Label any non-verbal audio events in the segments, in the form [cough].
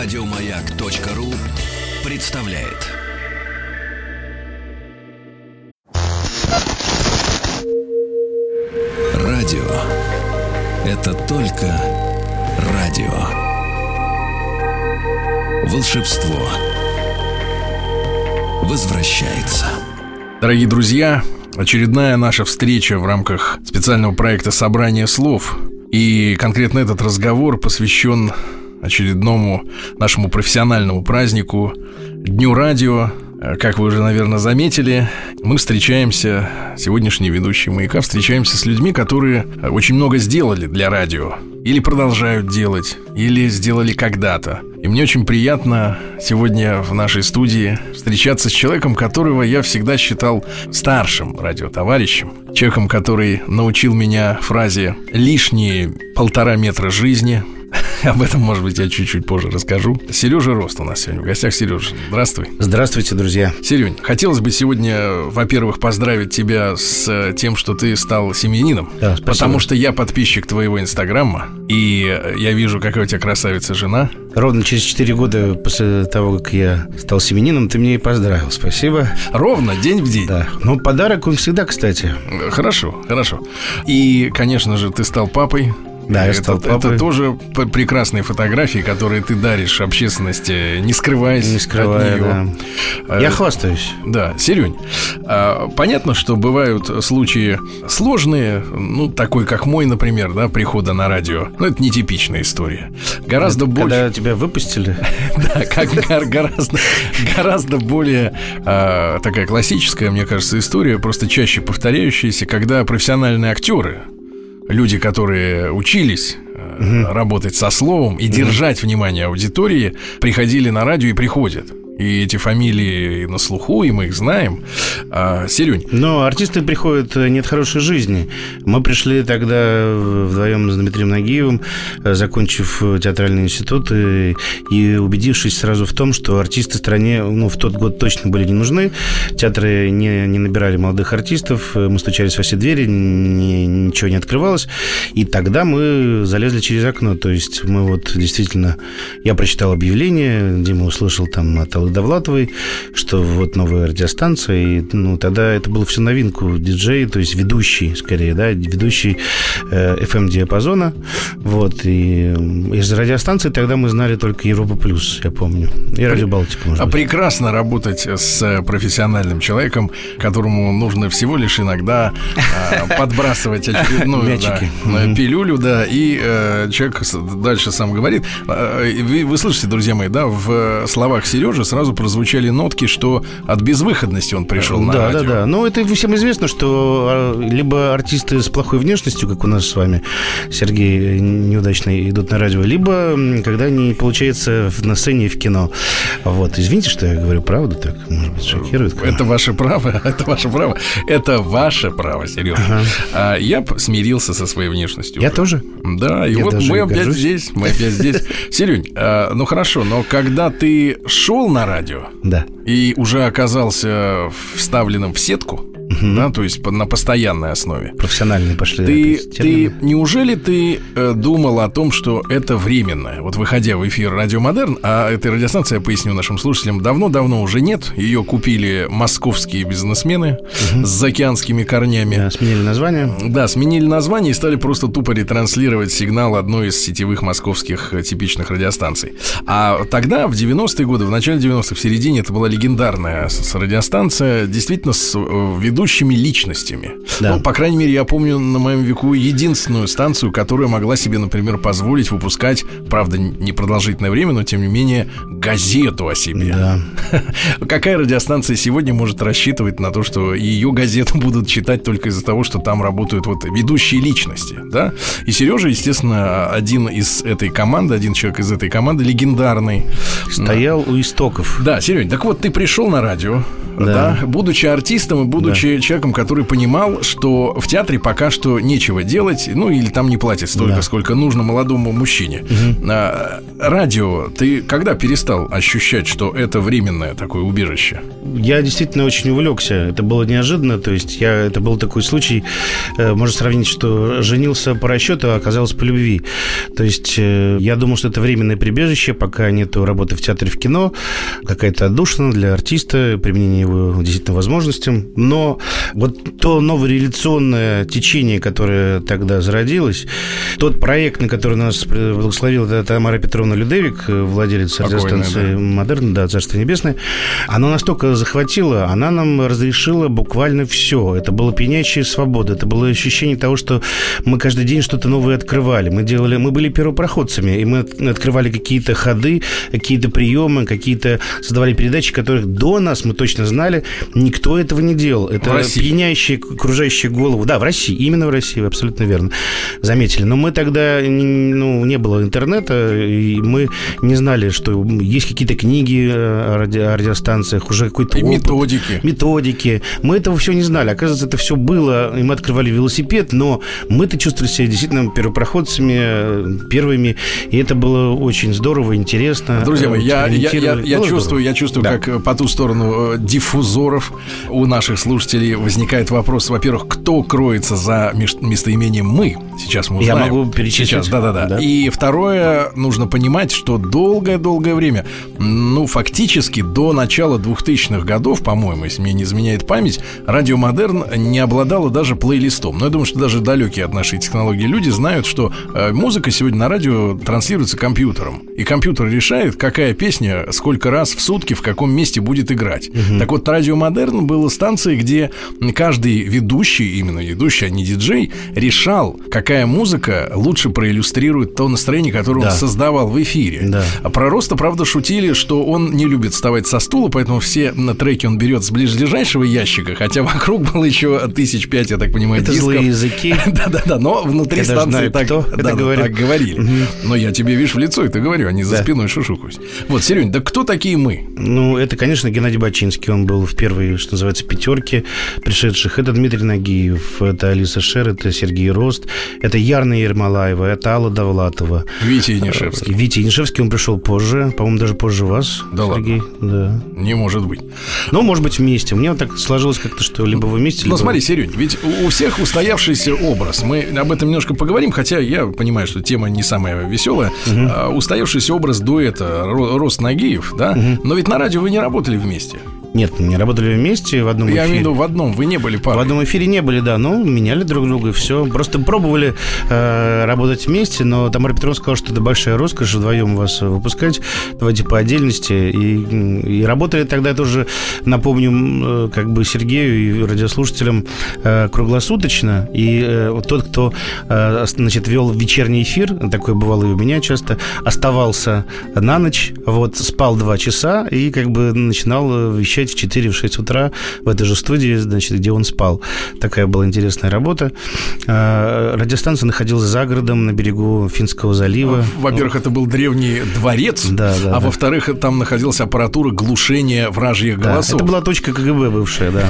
Радиомаяк.ру представляет. Радио это только радио. Волшебство возвращается. Дорогие друзья, очередная наша встреча в рамках специального проекта «Собрание слов». И конкретно этот разговор посвящен очередному нашему профессиональному празднику Дню радио. Как вы уже, наверное, заметили, мы встречаемся, сегодняшние ведущие «Маяка», встречаемся с людьми, которые очень много сделали для радио. Или продолжают делать, или сделали когда-то. И мне очень приятно сегодня в нашей студии встречаться с человеком, которого я всегда считал старшим радиотоварищем. Человеком, который научил меня фразе «лишние полтора метра жизни», [laughs] об этом, может быть, я чуть-чуть позже расскажу. Сережа Рост у нас сегодня в гостях. Сережа, здравствуй. Здравствуйте, друзья. Серень, хотелось бы сегодня, во-первых, поздравить тебя с э, тем, что ты стал семьянином. Да, спасибо. Потому что я подписчик твоего инстаграма, и я вижу, какая у тебя красавица жена. Ровно через 4 года после того, как я стал семенином, ты мне и поздравил. Спасибо. Ровно, день в день. Да. Ну, подарок он всегда, кстати. Хорошо, хорошо. И, конечно же, ты стал папой. Да, я это, это тоже прекрасные фотографии, которые ты даришь общественности, не скрываясь Не скрывая, от нее. да. Э, Я хвастаюсь. Да, Серень, а, понятно, что бывают случаи сложные, ну, такой, как мой, например, да, прихода на радио. Ну, это нетипичная история. Гораздо больше... Когда тебя выпустили, [laughs] Да, как гораздо, гораздо более а, такая классическая, мне кажется, история, просто чаще повторяющаяся, когда профессиональные актеры, люди, которые учились а, работать со словом и держать внимание аудитории, приходили на радио и приходят. И эти фамилии на слуху, и мы их знаем. А, Серюнь, Но артисты приходят э, не от хорошей жизни. Мы пришли тогда вдвоем с Дмитрием Нагиевым, э, закончив э, театральный институт, и, и убедившись сразу в том, что артисты стране ну, в тот год точно были не нужны. Театры не, не набирали молодых артистов, мы стучались во все двери, ни- ничего не открывалось. И тогда мы залезли через окно. То есть мы вот действительно... Я прочитал объявление, Дима услышал там от Аллы Довлатовой, что вот новая радиостанция, и ну, тогда это было все новинку диджей, то есть ведущий, скорее, да, ведущий э, FM-диапазона, вот, и м, из радиостанции тогда мы знали только Европа Плюс, я помню, и Радио Балтика, может А быть. прекрасно работать с э, профессиональным человеком, которому нужно всего лишь иногда э, подбрасывать очередную да, э, Мгм. пилюлю, да, и э, человек дальше сам говорит. Э, Вы, вы слышите, друзья мои, да, в словах Сережи сразу прозвучали нотки, что от безвыходности он пришел на да, радио. да, да. Ну, это всем известно, что а, либо артисты с плохой внешностью, как у нас с вами, Сергей, неудачно идут на радио, либо когда не получается на сцене и в кино. Вот. Извините, что я говорю правду, так, может быть, шокирует. кого. [laughs] Это ваше право, это ваше право. Это ваше право, Сережа. А я смирился со своей внешностью. Я уже. тоже. Да, и Я вот мы опять горжусь. здесь, мы опять здесь. [laughs] Серень, а, ну хорошо, но когда ты шел на радио Да. и уже оказался вставленным в сетку, да, то есть на постоянной основе, Профессиональные пошли. ты, ты, неужели ты э, думал о том, что это временное? Вот выходя в эфир Радио Модерн, а этой радиостанции, я поясню нашим слушателям, давно-давно уже нет. Ее купили московские бизнесмены с заокеанскими корнями. Да, сменили название. Да, сменили название и стали просто тупо ретранслировать сигнал одной из сетевых московских э, типичных радиостанций. А тогда, в 90-е годы, в начале 90-х, в середине, это была легендарная радиостанция, действительно с э, ведущими личностями. Да. Ну, по крайней мере, я помню на моем веку единственную станцию, которая могла себе, например, позволить выпускать, правда, не продолжительное время, но тем не менее, газету о себе. Да. [laughs] Какая радиостанция сегодня может рассчитывать на то, что ее газету [laughs] будут читать только из-за того, что там работают вот ведущие личности, да? И Сережа, естественно, один из этой команды, один человек из этой команды, легендарный. Стоял у истоков. Да, Серень, так вот ты пришел на радио, да. да, будучи артистом и будучи да. человеком, который понимал, что в театре пока что нечего делать, ну или там не платят столько, да. сколько нужно молодому мужчине. Угу. А, радио, ты когда перестал ощущать, что это временное такое убежище? Я действительно очень увлекся. Это было неожиданно. То есть я, это был такой случай, э, можно сравнить, что женился по расчету, а оказалось по любви. То есть э, я думал, что это временное прибежище, пока нету работы в театре, в кино, какая-то отдушина для артиста, применение его действительно возможностям. Но вот то новое реляционное течение, которое тогда зародилось, тот проект, на который нас благословила Тамара Петровна Людевик, владелец радиостанции да. «Модерн», да, «Царство небесное», оно настолько захватило, она нам разрешила буквально все. Это было пьянящая свобода, это было ощущение того, что мы каждый день что-то новое открывали. Мы делали, мы были первопроходцами, и мы открывали какие-то ходы, какие-то приемы, какие-то создавали передачи, которых до нас мы точно знали, никто этого не делал. Это пьянящие, окружающие голову. Да, в России, именно в России, вы абсолютно верно заметили. Но мы тогда, ну, не было интернета, и мы не знали, что есть какие-то книги о, ради, о радиостанциях, уже какой-то опыт. Методики. Методики. Мы этого все не знали. Оказывается, это все было, и мы открывали велосипед, но мы-то чувствовали себя действительно первопроходцами, первыми, и это было очень здорово, интересно. Друзья мои, я, я, я, я чувствую, я чувствую, да. как по ту сторону э, диффузоров у наших слушателей возникает вопрос, во-первых, кто кроется за местоимением «мы»? Сейчас мы узнаем. Я могу перечислить. Сейчас, да-да-да. И второе, нужно понимать, что долгое-долгое время, ну, фактически до начала 2000-х годов, по-моему, если мне не изменяет память, радио Модерн не обладало даже плейлистом. Но я думаю, что даже далекие от нашей технологии люди знают, что э, музыка сегодня на радио транслируется компьютером. И компьютер решает, какая песня сколько раз в сутки в каком месте будет играть. Угу. Так вот, радио Модерн было станцией, где каждый ведущий, именно ведущий, а не диджей, решал, какая музыка лучше проиллюстрирует то настроение, которое да. он создавал в эфире. Да. А про Роста, правда, шутили, что он не любит вставать со стула, поэтому все на треке он берет с ближайшего ящика, хотя вокруг было еще тысяч пять, я так понимаю, Это дисков. злые языки. [laughs] Да-да-да, но внутри станции так, да, говорит. так говорили. Угу. Но я тебе, видишь, в лицо это говорю, а не за да. спиной шушукаюсь. Вот, Серень, да кто такие мы? Ну, это, конечно, Геннадий Бачинский. Он был в первой, что называется, пятерке пришедших. Это Дмитрий Нагиев, это Алиса Шер, это Сергей Рост, это Ярна Ермолаева, это Алла Довлатова. Витя Янишевский. Витя Янишевский, он пришел позже, по-моему, даже позже вас, да Сергей. Ладно. Да. Не может быть. Ну, может быть, вместе. Мне вот так сложилось как-то, что либо вы вместе, либо... Ну, смотри, Серень, ведь у всех устоявшийся образ. Мы об этом немножко поговорим, хотя я понимаю, что тема не самая веселая. Угу. А, устоявшийся образ дуэта Рост Нагиев, да? Угу. Но ведь на радио вы не работали вместе. Нет, мы не работали вместе в одном Я эфире. Я имею в виду в одном, вы не были парой. В одном эфире не были, да, но меняли друг друга и все. Просто пробовали э, работать вместе, но Тамара Петровна сказала, что это большая роскошь вдвоем вас выпускать, давайте по отдельности. И, и работали тогда тоже, напомню, э, как бы Сергею и радиослушателям э, круглосуточно. И э, тот, кто, э, значит, вел вечерний эфир, такое бывало и у меня часто, оставался на ночь, вот, спал два часа и как бы начинал вещать вещать в 4-6 утра в этой же студии, значит, где он спал. Такая была интересная работа. А, радиостанция находилась за городом на берегу Финского залива. Во-первых, это был древний дворец, да, да, а да. во-вторых, там находилась аппаратура глушения вражьих голосов. Да, это была точка КГБ бывшая, да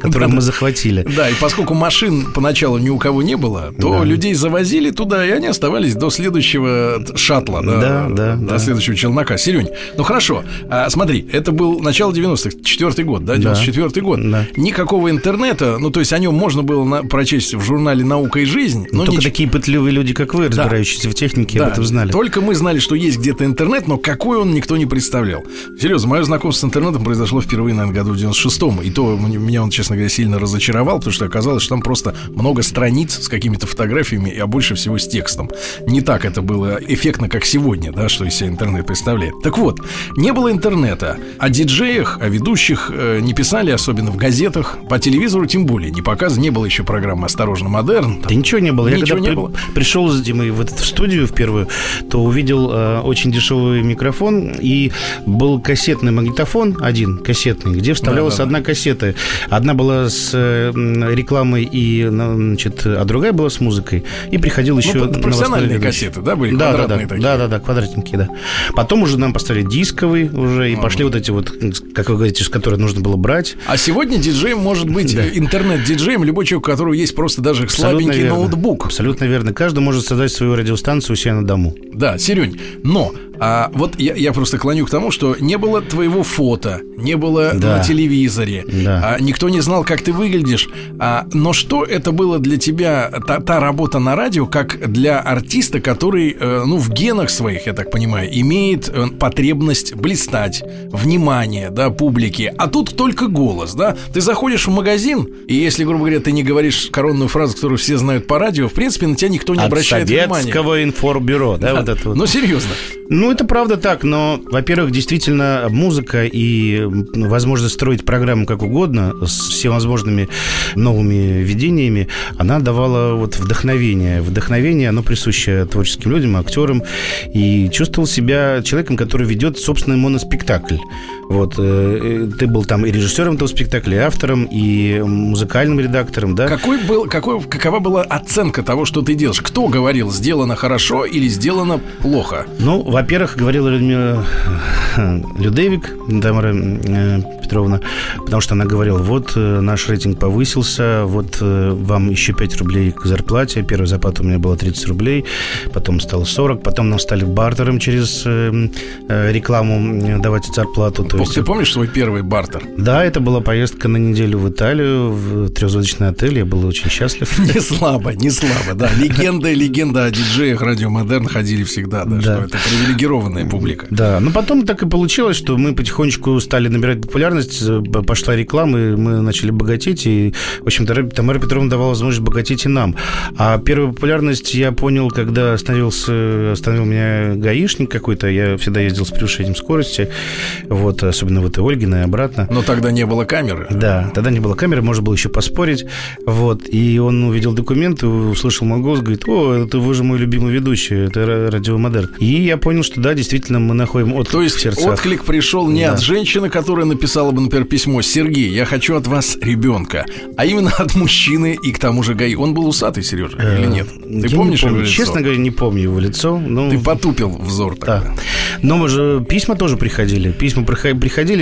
которую да, мы захватили. Да, и поскольку машин поначалу ни у кого не было, то людей завозили туда, и они оставались до следующего шаттла, да, да, до следующего челнока. Серень, ну хорошо, а, смотри, это был начало 90-х, четвертый год, да, 94-й да. год. Никакого интернета, ну то есть о нем можно было прочесть в журнале «Наука и жизнь». Но Только нич... такие пытливые люди, как вы, разбирающиеся в технике, об этом знали. Только мы знали, что есть где-то интернет, но какой он никто не представлял. Серьезно, мое знакомство с интернетом произошло впервые, наверное, году в 96-м, и то меня он, честно честно говоря, сильно разочаровал, потому что оказалось, что там просто много страниц с какими-то фотографиями, а больше всего с текстом. Не так это было эффектно, как сегодня, да, что из себя интернет представляет. Так вот, не было интернета. О диджеях, о ведущих э, не писали, особенно в газетах. По телевизору тем более не показывали. Не было еще программы «Осторожно, модерн». Да ничего не было. Я ничего когда не при, было. пришел с Димой в, этот, в студию в первую, то увидел э, очень дешевый микрофон и был кассетный магнитофон один, кассетный, где вставлялась да, да, одна кассета. Одна была с рекламой, и, значит, а другая была с музыкой. И приходил еще... Ну, профессиональные кассеты, да, были? Да, да, да, такие. да, да, да, квадратненькие, да. Потом уже нам поставили дисковый уже, и а, пошли вот эти вот, как вы говорите, с которые нужно было брать. А сегодня диджеем может быть [laughs] да. интернет-диджеем любой человек, у которого есть просто даже слабенький верно. ноутбук. Абсолютно верно. Каждый может создать свою радиостанцию у себя на дому. Да, Серень, но а вот я, я просто клоню к тому, что не было твоего фото, не было да. на телевизоре, да. а, никто не знал, как ты выглядишь. А, но что это было для тебя, та, та работа на радио, как для артиста, который, э, ну, в генах своих, я так понимаю, имеет э, потребность блистать, внимание, да, публики, а тут только голос, да? Ты заходишь в магазин, и если, грубо говоря, ты не говоришь коронную фразу, которую все знают по радио, в принципе, на тебя никто не От обращает внимания. От советского информбюро, да, да, вот это вот. Ну, серьезно. Ну, это правда так, но, во-первых, действительно, музыка и возможность строить программу как угодно с всевозможными новыми видениями, она давала вот вдохновение. Вдохновение, оно присуще творческим людям, актерам. И чувствовал себя человеком, который ведет собственный моноспектакль. Вот, э, ты был там и режиссером этого спектакля, и автором, и музыкальным редактором, да? Какой был, какой, какова была оценка того, что ты делаешь? Кто говорил, сделано хорошо или сделано плохо? Ну, во-первых, говорила Людмила э, Людевик, Тамара э, Петровна, потому что она говорила, вот наш рейтинг повысился, вот вам еще 5 рублей к зарплате, первая зарплата у меня была 30 рублей, потом стало 40, потом нам стали бартером через рекламу давать зарплату, то есть... Ты помнишь свой первый бартер? Да, это была поездка на неделю в Италию, в трехзвездочный отель. Я был очень счастлив. [laughs] Не слабо, не слабо, да. Легенда, легенда о диджеях Радио Модерн ходили всегда, да, что это привилегированная публика. Да, но потом так и получилось, что мы потихонечку стали набирать популярность, пошла реклама, и мы начали богатеть, и, в общем, Тамара Петровна давала возможность богатеть и нам. А первую популярность я понял, когда остановился, остановил меня гаишник какой-то, я всегда ездил с превышением скорости, вот, особенно вот и Ольгина, и обратно. Но тогда не было камеры. Да, тогда не было камеры, можно было еще поспорить. Вот, и он увидел документы, услышал мой голос, говорит, о, это вы же мой любимый ведущий, это радио Модерн. И я понял, что да, действительно, мы находим отклик То есть в сердцах. отклик пришел не да. от женщины, которая написала бы, например, письмо, Сергей, я хочу от вас ребенка, а именно от мужчины и к тому же Гаи. Он был усатый, Сережа, или нет? Ты я помнишь помню. его лицо? Честно говоря, не помню его лицо. Но... Ты потупил взор тогда. Да. Но мы же письма тоже приходили. Письма приходили.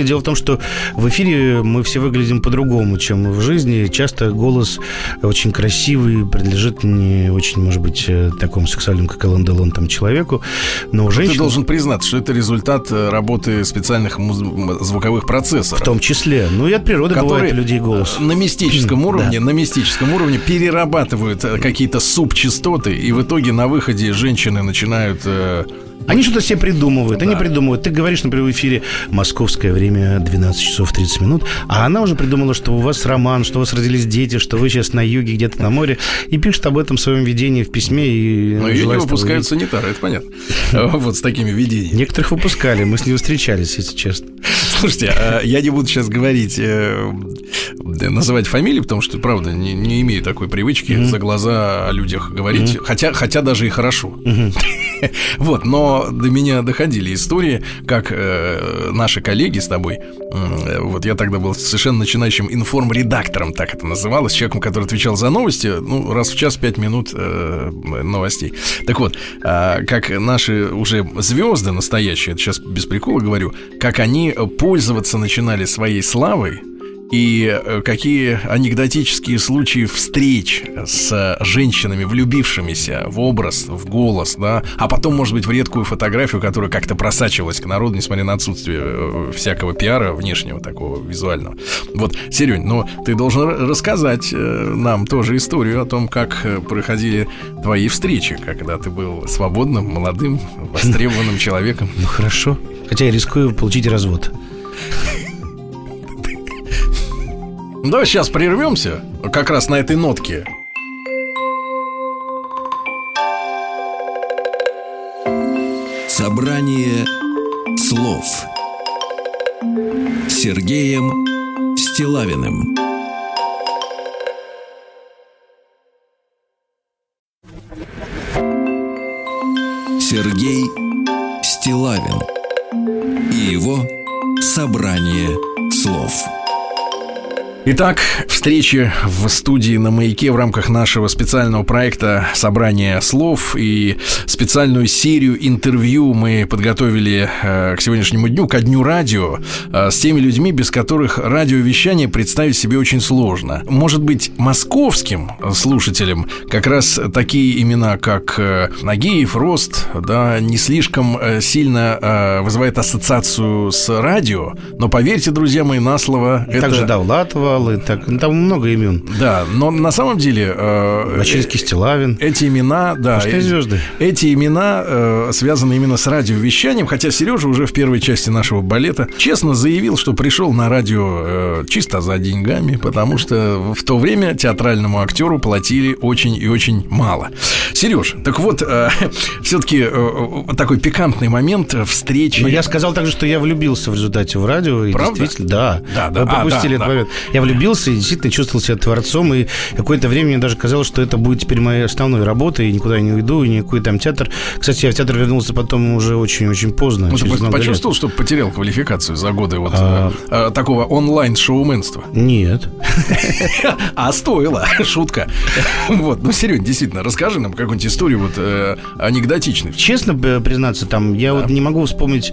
Дело в том, что в эфире мы все выглядим по-другому, чем в жизни. Часто голос очень красивый, принадлежит не очень, может быть, э, такому сексуальному, как Эллен Делон, там, человеку. Но у женщин... Ты должен признаться, что это результат э, работы специальных муз... звуковых процессоров. В том числе. Ну и от природы бывает у людей голос. На мистическом уровне, да. на мистическом уровне перерабатывают э, какие-то субчастоты, и в итоге на выходе женщины начинают они что-то себе придумывают. Да. Они придумывают. Ты говоришь, например, в эфире московское время 12 часов 30 минут, а она уже придумала, что у вас роман, что у вас родились дети, что вы сейчас на юге где-то на море, и пишет об этом в своем видении в письме. И Но ее не выпускают санитары, это понятно. [laughs] Вот с такими видениями. Некоторых выпускали, мы с ней встречались, если честно. Слушайте, а я не буду сейчас говорить, э, называть фамилии, потому что, правда, не, не имею такой привычки mm-hmm. за глаза о людях говорить, mm-hmm. хотя, хотя даже и хорошо. Mm-hmm. [laughs] Вот, но до меня доходили истории, как э, наши коллеги с тобой, э, вот я тогда был совершенно начинающим информ-редактором, так это называлось, человеком, который отвечал за новости, ну, раз в час пять минут э, новостей. Так вот, э, как наши уже звезды настоящие, это сейчас без прикола говорю, как они пользоваться начинали своей славой, и э, какие анекдотические случаи встреч с женщинами, влюбившимися в образ, в голос, да, а потом, может быть, в редкую фотографию, которая как-то просачивалась к народу, несмотря на отсутствие э, всякого пиара внешнего такого визуального. Вот, Серень, ну, ты должен рассказать э, нам тоже историю о том, как проходили твои встречи, когда ты был свободным, молодым, востребованным [laughs] человеком. Ну, хорошо. Хотя я рискую получить развод. [laughs] Ну, давай сейчас прервемся, как раз на этой нотке. Собрание слов. Сергеем Стилавиным. Сергей Стилавин и его «Собрание слов» Итак, встречи в студии на «Маяке» в рамках нашего специального проекта «Собрание слов» и специальную серию интервью мы подготовили э, к сегодняшнему дню, ко дню радио, э, с теми людьми, без которых радиовещание представить себе очень сложно. Может быть, московским слушателям как раз такие имена, как э, Нагиев, Рост, да, не слишком э, сильно э, вызывает ассоциацию с радио, но поверьте, друзья мои, на слово... Также это... Довлатова, Бывалый, так, ну, там много имен. Да, но на самом деле... Э, Бачинский Стилавин. Эти имена, да. Что звезды. Эти имена э, связаны именно с радиовещанием, хотя Сережа уже в первой части нашего балета честно заявил, что пришел на радио э, чисто за деньгами, потому что в то время театральному актеру платили очень и очень мало. Сереж, так вот, э, [laughs] все-таки э, такой пикантный момент встречи. Но я сказал также, что я влюбился в результате в радио. И Правда? Действительно, да. Да, да. Вы пропустили а, да, этот да. момент. Я влюбился и действительно чувствовал себя творцом. И какое-то время мне даже казалось, что это будет теперь моей основной работой. И никуда я не уйду, и никакой там театр. Кстати, я в театр вернулся потом уже очень-очень поздно. Ну, ты почувствовал, лет. что потерял квалификацию за годы вот А. э, э, такого онлайн-шоуменства? Нет. [laughs] А стоило, [laughs] шутка. [laughs] Вот, ну, Серега, действительно, расскажи нам какую-нибудь историю вот э, анекдотичную. Честно признаться, там я вот не могу вспомнить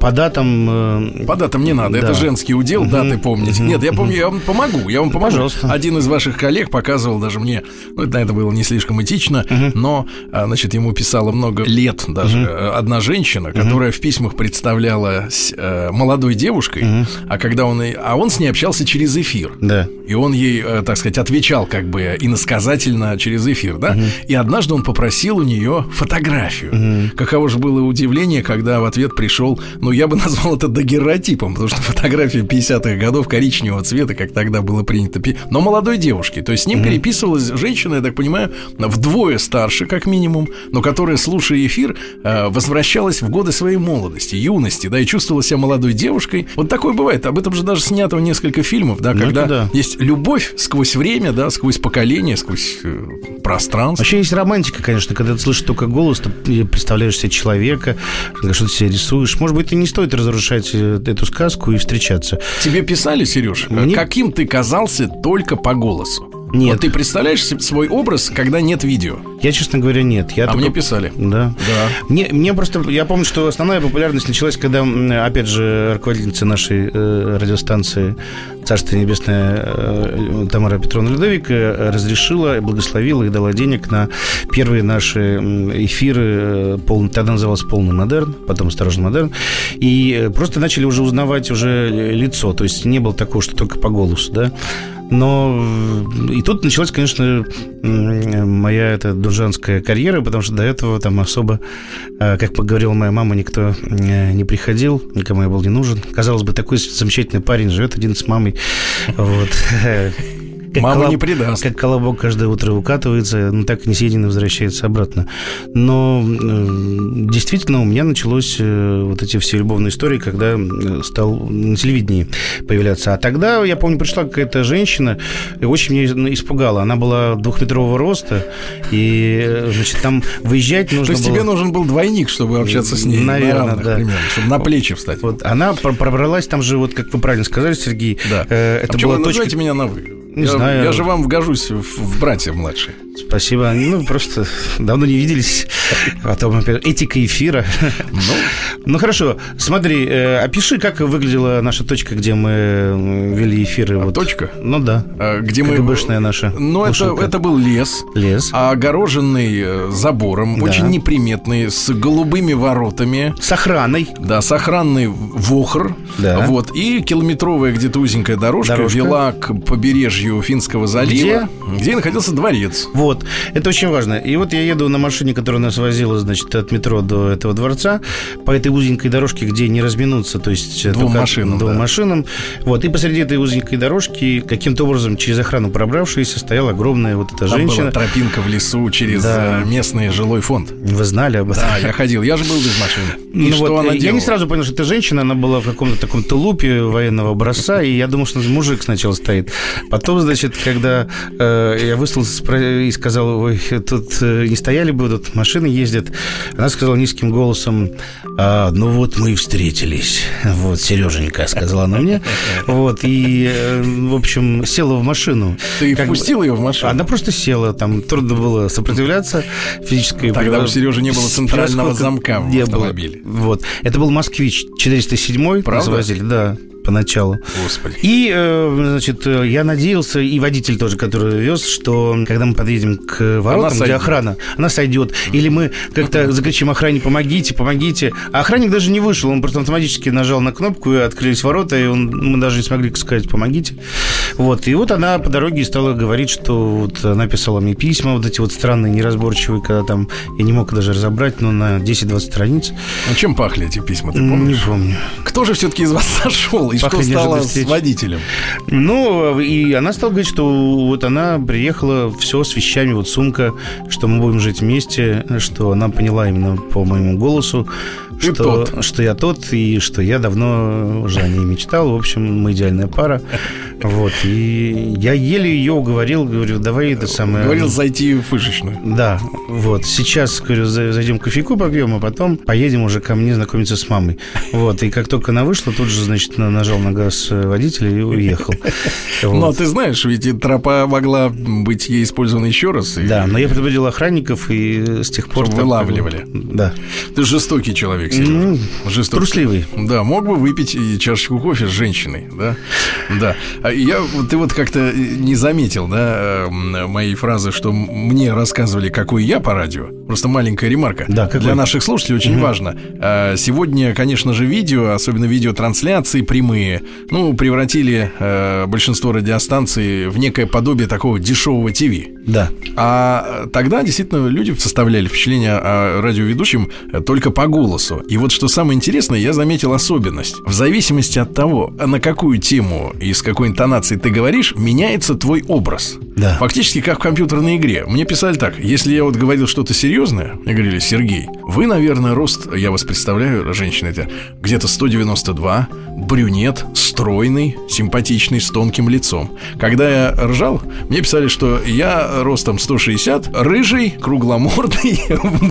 по датам. По датам не надо, это женский удел, даты помнить. Нет, я помню, я вам помогу, я вам помогу. Пожалуйста. Один из ваших коллег показывал даже мне, ну, это, это было не слишком этично, но, а, значит, ему писала много лет даже э, одна женщина, которая в письмах представлялась э, молодой девушкой, а когда он, а он с ней общался через эфир. Да. И он ей, э, так сказать, отвечал как бы иносказательно через эфир, да? И однажды он попросил у нее фотографию. Каково же было удивление, когда в ответ пришел, ну, я бы [laughs] назвал это дагерротипом, потому что фотография 50-х годов коричневого цвета, как тогда было принято, но молодой девушки. То есть с ним переписывалась женщина, я так понимаю, вдвое старше, как минимум, но которая, слушая эфир, э, возвращалась в годы своей молодости, юности, да, и чувствовала себя молодой девушкой. Вот такое бывает. Об этом же даже снято несколько фильмов, да, Ну, когда да. есть любовь сквозь время, да, сквозь поколение, сквозь э, пространство. Вообще есть романтика, конечно, когда ты слышишь только голос, ты представляешь себе человека, что ты себе рисуешь. Может быть, и не стоит разрушать э, эту сказку и встречаться. Тебе писали, Сереж, Мне- каким ты казался только по голосу? Нет. Вот ты представляешь себе свой образ, когда нет видео? Я, честно говоря, нет. Я А только- мне писали. Да. Да. Мне, мне просто, я помню, что основная популярность началась, когда, опять же, руководительница нашей э, радиостанции Царство Небесное э, Тамара Петровна Людовик э, разрешила, благословила и дала денег на первые наши эфиры. э, полный, тогда назывался «Полный модерн», потом «Осторожный модерн». И э, просто начали уже узнавать уже э, лицо. То есть не было такого, что только по голосу, да. Но э, и тут началась, конечно, м, моя эта дуржанская карьера, потому что до этого там особо, э, как поговорила моя мама, никто э, не приходил, никому я был не нужен. Казалось бы, такой замечательный парень живет один с мамой. Вот. [laughs] Как Мама колоб- не предаст. Как колобок каждое утро укатывается, но так и не съеден и возвращается обратно. Но э, действительно у меня началось э, вот эти все любовные истории, когда э, стал на телевидении появляться. А тогда, я помню, пришла какая-то женщина и очень меня испугала. Она была двухметрового роста, и, э, значит, там выезжать нужно То есть было... тебе нужен был двойник, чтобы общаться с ней Наверное, на равных да. примерно, чтобы на плечи встать. Вот она про- пробралась там же, вот как вы правильно сказали, Сергей, Да. э, а это почему была точка... меня на вы? Не я, знаю. Я же вам вгожусь в, в братья младшие. Спасибо. Ну, просто давно не виделись. Потом опять этика эфира. Ну, Ну, хорошо. Смотри, э, опиши, как выглядела наша точка, где мы вели эфиры. вот. точка? Ну, да. а, где мы... КГБшная наша Ну, это, это был лес. Лес. огороженный э, забором, Да. очень неприметный, с голубыми воротами. С охраной. Да, с охранный вохр. Да. Вот. И километровая где-то узенькая дорожка, Дорожка. вела к побережью Финского залива, где, находился дворец. Вот, это очень важно. И вот я еду на машине, которая нас возила, значит, от метро до этого дворца, по этой узенькой дорожке, где не разминуться, то есть... э, Двум машинам, Двум да. машинам. Вот, и посреди этой узенькой дорожки, каким-то образом через охрану пробравшаяся, стояла огромная вот эта Там женщина. была тропинка в лесу через Да. э, местный жилой фонд. Вы знали об этом? Да, я ходил, я же был без машины. [laughs] И Ну что вот, она я делала? не сразу понял, что это женщина, она была в каком-то таком тулупе военного образца, и я думал, что мужик сначала стоит. Потом, значит, когда э, я спро- и сказал, ой, тут э, не стояли бы тут машины, ездит. Она сказала низким голосом, а, ну вот мы и встретились. Вот, Сереженька, сказала она мне. Вот, и, э, в общем, села в машину. Ты как впустил бы... ее в машину? Она просто села, там трудно было сопротивляться физической... Тогда у Сережи не было центрального замка в автомобиле. Вот. Это был «Москвич» 407 Правда? Развозили, да поначалу. Господи. И, э, значит, я надеялся, и водитель тоже, который вез, что когда мы подъедем к воротам, где охрана, она сойдет. Или мы как-то закричим охране, помогите, помогите. А охранник даже не вышел, он просто автоматически нажал на кнопку, и открылись ворота, и он, мы даже не смогли сказать «помогите». Вот. И вот она по дороге стала говорить, что вот она писала мне письма, вот эти вот странные, неразборчивые, когда там я не мог даже разобрать, но на 10-20 страниц. А чем пахли эти письма, ты помнишь? Не помню. Кто же все-таки из вас [laughs] сошел? И что стало с водителем? Ну, и она стала говорить, что вот она приехала, все с вещами, вот сумка, что мы будем жить вместе, что она поняла именно по моему голосу, Ты что, тот. что я тот, и что я давно уже о ней мечтал. В общем, мы идеальная пара. Вот. И я еле ее уговорил, говорю, давай это самое... Говорил зайти в фышечную. Да, вот. Сейчас, говорю, зайдем кофейку попьем, а потом поедем уже ко мне знакомиться с мамой. Вот. И как только она вышла, тут же, значит, нажал на газ водителя и уехал. [laughs] Но ты знаешь, ведь тропа могла быть ей использована еще раз. Да, но я предупредил охранников, и с тех пор... Чтобы вылавливали. Да. Ты жестокий человек, Сережа. Ну, Трусливый. Да, мог бы выпить и чашечку кофе с женщиной, да? Да. А я, ты вот как-то не заметил, да, моей фразы, что мне рассказывали, какой я по радио. Просто маленькая ремарка. Да, какой? Для наших слушателей очень угу. важно. А, сегодня, конечно же, видео, особенно видеотрансляции прямые, ну, превратили э, большинство радиостанций в некое подобие такого дешевого ТВ. Да. А тогда действительно люди составляли впечатление о радиоведущем только по голосу. И вот что самое интересное, я заметил особенность. В зависимости от того, на какую тему и с какой интонацией ты говоришь, меняется твой образ. Да. Фактически как в компьютерной игре. Мне писали так, если я вот говорил что-то серьезное, мне говорили, Сергей, вы, наверное, рост, я вас представляю, женщина это, где-то 192, брюнет, стройный, симпатичный, с тонким лицом. Когда я ржал, мне писали, что я ростом 160, рыжий, кругломордый, [laughs]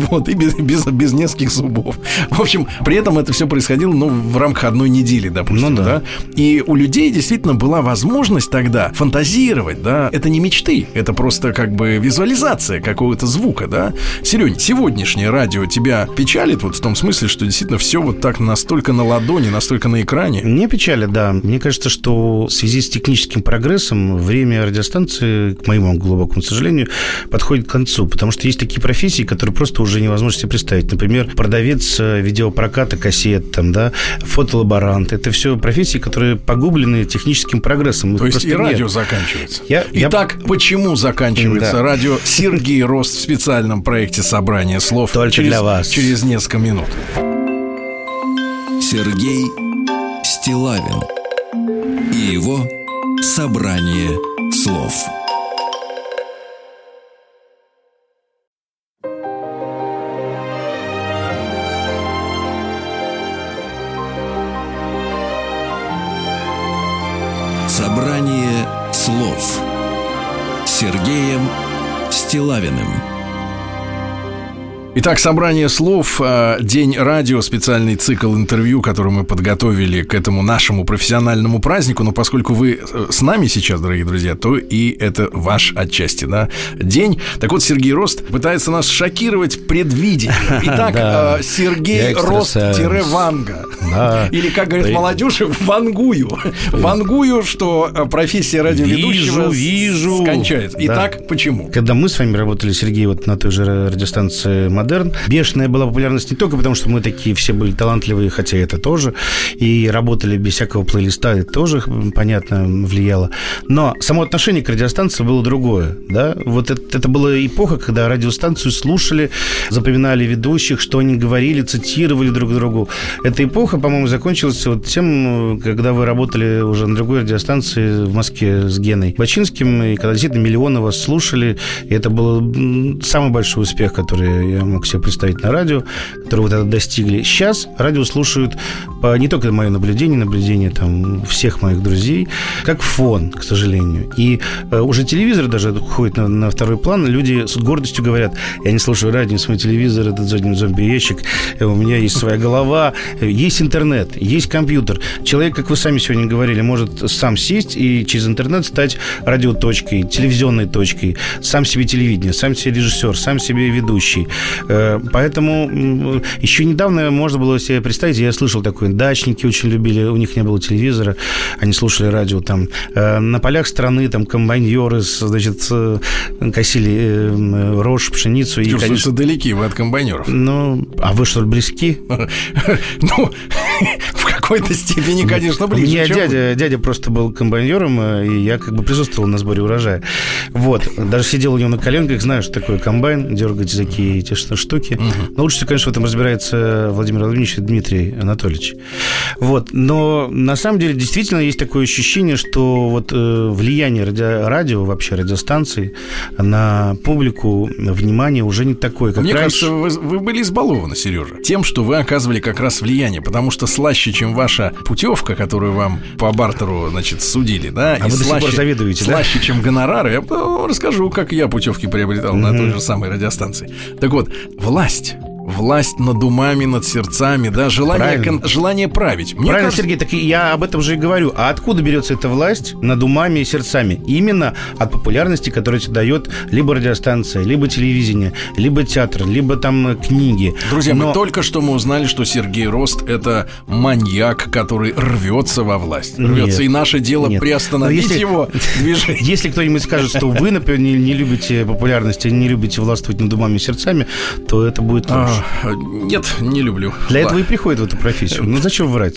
вот, и без, без, без нескольких зубов. В общем, при этом это все происходило, ну, в рамках одной недели, допустим, ну, да. да. И у людей действительно была возможность тогда фантазировать, да. Это не мечты, это просто как бы визуализация какого-то звука, да. Серёнь, сегодняшнее радио тебя печалит вот в том смысле, что действительно все вот так настолько на ладони, настолько на экране? Не печалит, да. Мне кажется, что в связи с техническим прогрессом время радиостанции, к моему глубокому сожалению, подходит к концу, потому что есть такие профессии, которые просто уже невозможно себе представить. Например, продавец э, видеопроката кассет, там, да, фотолаборант. Это все профессии, которые погублены техническим прогрессом. Их То есть и нет. радио заканчивается. Я, Итак, я... почему заканчивается да. радио Сергей Рост в специальном проекте собрания слов Только через, для вас. через несколько минут. Сергей Стилавин и его собрание слов. Собрание слов Сергеем Стилавиным. Итак, собрание слов, а, День радио, специальный цикл интервью, который мы подготовили к этому нашему профессиональному празднику. Но поскольку вы э, с нами сейчас, дорогие друзья, то и это ваш отчасти, да, день. Так вот, Сергей Рост пытается нас шокировать предвидением. [laughs] Итак, э, Сергей Рост-Ванга. Или, как говорит молодежь, вангую. Вангую, что э, профессия радиоведущего Вижу, скончается. Итак, почему? Когда мы с вами работали, Сергей, вот на той же радиостанции «Модерн», бешеная была популярность не только потому, что мы такие все были талантливые, хотя это тоже, и работали без всякого плейлиста, это тоже, понятно, влияло. Но само отношение к радиостанции было другое, да? Вот это, это была эпоха, когда радиостанцию слушали, запоминали ведущих, что они говорили, цитировали друг другу. Эпоха, эпоха, по-моему, закончилась вот тем, когда вы работали уже на другой радиостанции в Москве с Геной Бачинским, и когда действительно миллионы вас слушали, и это был самый большой успех, который я мог себе представить на радио, который вы тогда достигли. Сейчас радио слушают по не только мое наблюдение, наблюдение там всех моих друзей, как фон, к сожалению. И э, уже телевизор даже уходит на, на второй план. Люди с гордостью говорят, я не слушаю радио, не смотрю телевизор, этот задний зомби-ящик, э, у меня есть своя голова, есть интернет, есть компьютер. Человек, как вы сами сегодня говорили, может сам сесть и через интернет стать радиоточкой, телевизионной точкой, сам себе телевидение, сам себе режиссер, сам себе ведущий. Э, поэтому еще недавно можно было себе представить, я слышал такое, дачники очень любили, у них не было телевизора, они слушали радио там. Э, на полях страны там комбайнеры, значит, э, косили рожь, пшеницу. И, конечно, далеки вы от комбайнеров. Ну, а вы что ли близки? [laughs] Ну, [laughs] в какой-то степени, конечно, ближе. У меня дядя, дядя просто был комбайнером, и я как бы присутствовал на сборе урожая. Вот. Даже сидел у него на коленках, знаю, что такое комбайн, дергать такие эти штуки. Угу. Но лучше конечно, в этом разбирается Владимир Владимирович и Дмитрий Анатольевич. Вот. Но на самом деле действительно есть такое ощущение, что вот э, влияние радио, радио, вообще радиостанций на публику внимание уже не такое, как Мне раньше. кажется, вы, вы были избалованы, Сережа, тем, что вы оказывали как раз влияние, потому что слаще, чем ваша путевка, которую вам по бартеру, значит, судили, да, а и вы слаще, завидуете, слаще, да? чем гонорары, я ну, расскажу, как я путевки приобретал mm-hmm. на той же самой радиостанции. Так вот, власть власть над умами, над сердцами, да, желание, кон, желание править. Мне Правильно, кажется... Сергей, так я об этом же и говорю. А откуда берется эта власть над умами и сердцами? Именно от популярности, которую тебе дает либо радиостанция, либо телевидение, либо театр, либо там книги. Друзья, Но... мы только что мы узнали, что Сергей Рост это маньяк, который рвется во власть. Рвется. Нет, и наше дело нет. приостановить если, его [laughs] движение. Если кто-нибудь скажет, что вы, например, не, не любите популярности, не любите властвовать над умами и сердцами, то это будет ложь. Нет, не люблю. Для этого и приходит в эту профессию. Ну зачем врать?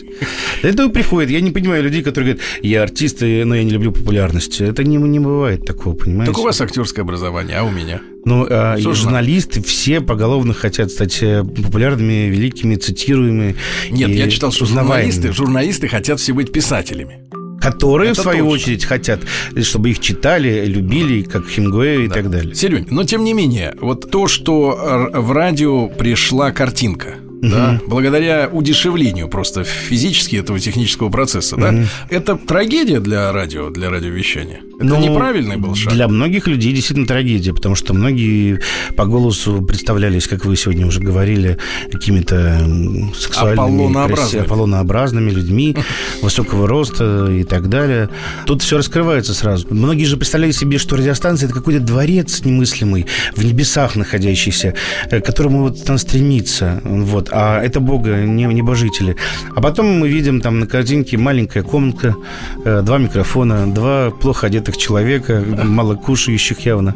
Для этого и приходит. Я не понимаю людей, которые говорят, я артист, но я не люблю популярности. Это не, не бывает такого, понимаете? Так у вас актерское образование, а у меня? Ну, а, журналисты все поголовно хотят стать э, популярными, великими, цитируемыми. Нет, я читал, что журналисты, журналисты хотят все быть писателями которые, Это в свою точно. очередь, хотят, чтобы их читали, любили, как Хемингуэя и да. так далее. Серень, но тем не менее, вот то, что в радио пришла картинка, угу. да, благодаря удешевлению просто физически этого технического процесса, угу. да, это трагедия для радио, для радиовещания. Это ну, неправильный был шаг. Для многих людей действительно трагедия, потому что многие по голосу представлялись, как вы сегодня уже говорили, какими-то сексуальными, аполлонообразными, аполлонообразными людьми [laughs] высокого роста и так далее. Тут все раскрывается сразу. Многие же представляли себе, что радиостанция это какой-то дворец немыслимый в небесах находящийся, к которому вот там стремится. Вот. А это Бога, не небожители. А потом мы видим там на картинке маленькая комнатка, э, два микрофона, два плохо одетых человека, мало кушающих явно.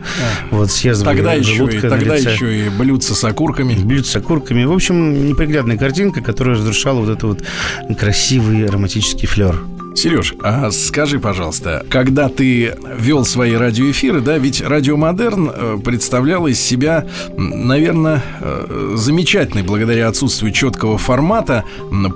Вот с язвой тогда еще, и, тогда еще и блюдца с окурками. Блюдца с окурками. В общем, неприглядная картинка, которая разрушала вот этот вот красивый ароматический флер. Сереж, а скажи, пожалуйста, когда ты вел свои радиоэфиры, да, ведь Радио Модерн э, представлял из себя, наверное, э, замечательный благодаря отсутствию четкого формата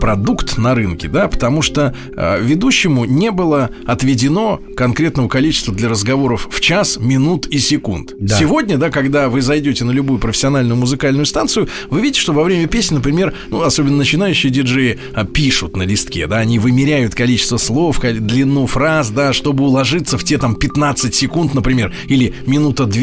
продукт на рынке, да, потому что э, ведущему не было отведено конкретного количества для разговоров в час, минут и секунд. Да. Сегодня, да, когда вы зайдете на любую профессиональную музыкальную станцию, вы видите, что во время песни, например, ну, особенно начинающие диджеи пишут на листке, да, они вымеряют количество слов, длину фраз, да, чтобы уложиться в те там 15 секунд, например, или минута 2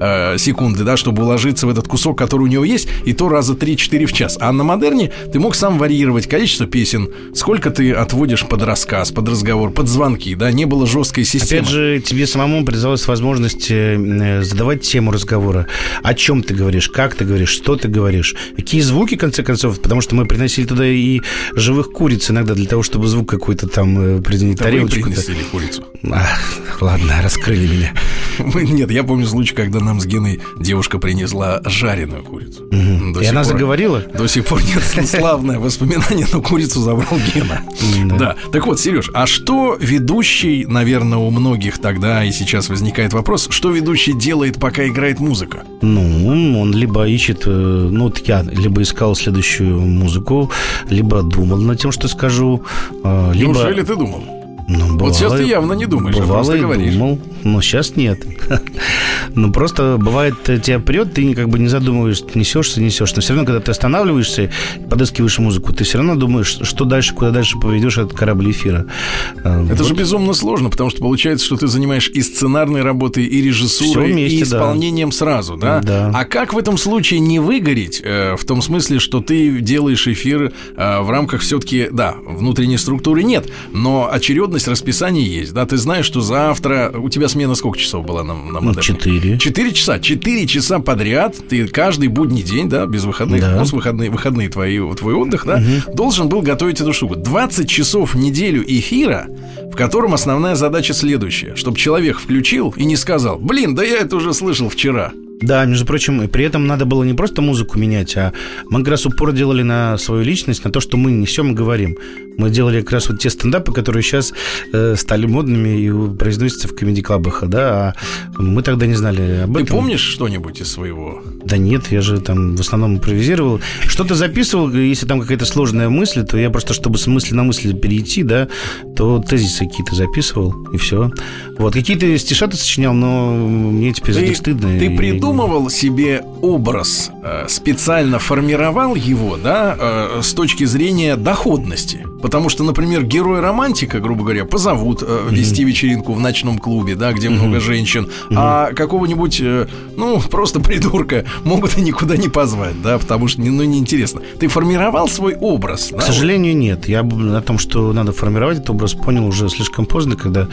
э, секунды, да, чтобы уложиться в этот кусок, который у него есть, и то раза 3-4 в час. А на модерне ты мог сам варьировать количество песен, сколько ты отводишь под рассказ, под разговор, под звонки, да, не было жесткой системы. Опять же, тебе самому предоставилась возможность э, задавать тему разговора. О чем ты говоришь, как ты говоришь, что ты говоришь, какие звуки, в конце концов, потому что мы приносили туда и живых куриц иногда для того, чтобы звук какой-то там принести тарелочку. принесли курицу. А, ладно, раскрыли меня. Нет, я помню случай, когда нам с Геной девушка принесла жареную курицу. Угу. И она пор, заговорила? До сих пор нет [laughs] славное воспоминание, но курицу забрал Гена. [laughs] Да. да. Так вот, Сереж, а что ведущий, наверное, у многих тогда и сейчас возникает вопрос, что ведущий делает, пока играет музыка? Ну, он либо ищет, э, ну, вот я либо искал следующую музыку, либо думал над тем, что скажу, э, либо... Неужели ты думал? Ну, бывало, вот сейчас ты явно не думаешь, бывало а просто и говоришь. думал, но сейчас нет. [laughs] ну, просто бывает, э, тебя прет, ты как бы не задумываешь, несешься, несешься. Но все равно, когда ты останавливаешься, подыскиваешь музыку, ты все равно думаешь, что дальше, куда дальше поведешь этот корабль эфира. Э, Это вот. же безумно сложно, потому что получается, что ты занимаешь и сценарной работой, и режиссурой, вместе, и исполнением да. сразу, да? да? А как в этом случае не выгореть, э, в том смысле, что ты делаешь эфир э, в рамках все-таки, да, внутренней структуры нет, но очередность расписания есть, да? Ты знаешь, что завтра у тебя смена сколько часов была на, на модерне? Четыре. Четыре часа. Четыре часа подряд ты каждый будний день, да, без выходных, да. ну, с выходные, выходные твои, твой отдых, да, угу. должен был готовить эту штуку. 20 часов в неделю эфира, в котором основная задача следующая, чтобы человек включил и не сказал, блин, да я это уже слышал вчера. Да, между прочим, и при этом надо было не просто музыку менять, а мы как раз упор делали на свою личность, на то, что мы несем и говорим. Мы делали как раз вот те стендапы, которые сейчас э, стали модными и произносятся в комедий-клабах, да, а мы тогда не знали об этом. Ты помнишь что-нибудь из своего? Да нет, я же там в основном импровизировал. Что-то записывал, если там какая-то сложная мысль, то я просто, чтобы с мысли на мысль перейти, да, то тезисы какие-то записывал, и все. Вот, какие-то стишаты сочинял, но мне теперь ты, за них стыдно. Ты придумывал себе образ, э, специально формировал его, да, э, с точки зрения доходности. Потому что, например, герой романтика, грубо говоря, позовут э, вести mm-hmm. вечеринку в ночном клубе, да, где mm-hmm. много женщин, mm-hmm. а какого-нибудь, э, ну, [laughs] просто придурка могут и никуда не позвать, да, потому что, ну, неинтересно. Ты формировал свой образ? К да? сожалению, нет. Я о том, что надо формировать этот образ, понял уже слишком поздно, когда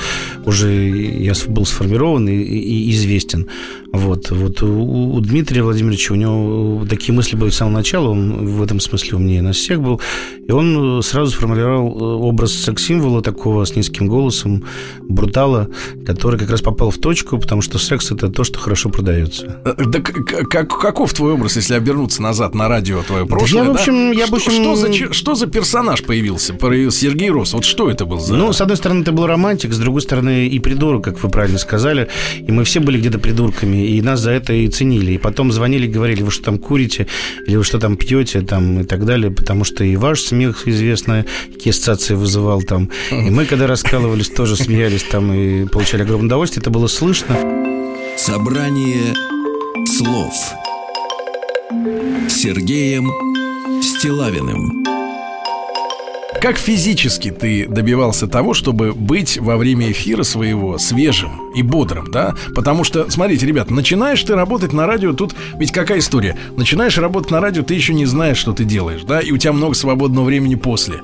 уже я был сформирован и, и известен. Вот, вот у, у Дмитрия Владимировича у него такие мысли были с самого начала, он в этом смысле умнее нас всех был, и он сразу сформировал сформировал э, образ секс-символа такого с низким голосом, брутала, который как раз попал в точку, потому что секс это то, что хорошо продается. Э, да как, каков твой образ, если обернуться назад на радио твое прошлое? Я, в общем, да? я, в общем... Что, за, что за персонаж появился? Появился Сергей Рос. Вот что это был за... Ну, с одной стороны, это был романтик, с другой стороны, и придурок, как вы правильно сказали. И мы все были где-то придурками, и нас за это и ценили. И потом звонили, говорили, вы что там курите, или вы что там пьете, там, и так далее, потому что и ваш смех известно, какие ассоциации вызывал там. И мы, когда раскалывались, тоже смеялись там и получали огромное удовольствие. Это было слышно. Собрание слов Сергеем Стилавиным как физически ты добивался того, чтобы быть во время эфира своего свежим и бодрым, да? Потому что, смотрите, ребят, начинаешь ты работать на радио, тут ведь какая история? Начинаешь работать на радио, ты еще не знаешь, что ты делаешь, да? И у тебя много свободного времени после.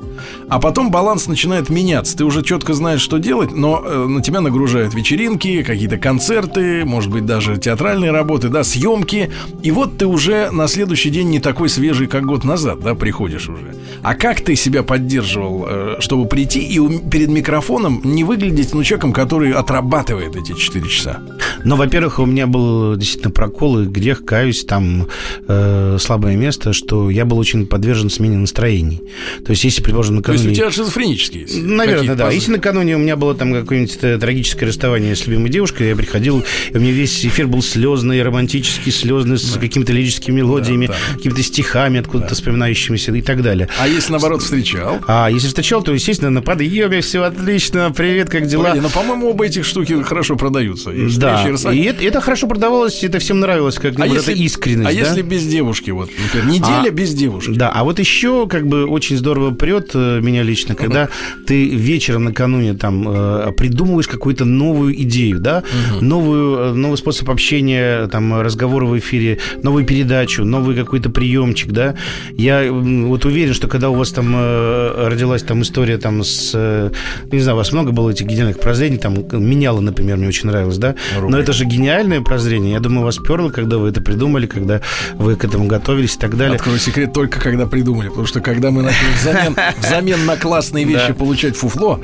А потом баланс начинает меняться. Ты уже четко знаешь, что делать, но э, на тебя нагружают вечеринки, какие-то концерты, может быть, даже театральные работы, да, съемки. И вот ты уже на следующий день не такой свежий, как год назад, да, приходишь уже. А как ты себя поддерживал, э, чтобы прийти и перед микрофоном не выглядеть ну, человеком, который отрабатывает эти 4 часа? Ну, во-первых, у меня был действительно прокол и грех, каюсь, там э, слабое место, что я был очень подвержен смене настроений. То есть, если, предположим, накануне... То есть, у тебя шизофренические Наверное, да. Если накануне у меня было там какое-нибудь э, трагическое расставание с любимой девушкой, я приходил, и у меня весь эфир был слезный, романтический, слезный, да. с какими-то лирическими мелодиями, да, да. какими-то стихами откуда-то да. вспоминающимися и так далее. А если, наоборот, встречал? А если встречал, то, естественно, на подъеме, все отлично, привет, как дела? Погоди, но, по-моему, оба этих штуки хорошо продаются. И да, и это, это хорошо продавалось, это всем нравилось, как а если, эта искренность. А да? если без девушки, вот, например, неделя а, без девушки? Да, а вот еще как бы очень здорово прет э, меня лично, когда uh-huh. ты вечером накануне там э, придумываешь какую-то новую идею, да, uh-huh. новую, э, новый способ общения, там, разговора в эфире, новую передачу, новый какой-то приемчик, да. Я вот уверен, что когда у вас там родилась там история там с... Не знаю, у вас много было этих гениальных прозрений, там меняло, например, мне очень нравилось, да? Рубль. Но это же гениальное прозрение. Я думаю, вас перло, когда вы это придумали, когда вы к этому готовились и так далее. Открою секрет, только когда придумали. Потому что когда мы начали взамен, [laughs] взамен на классные вещи получать фуфло,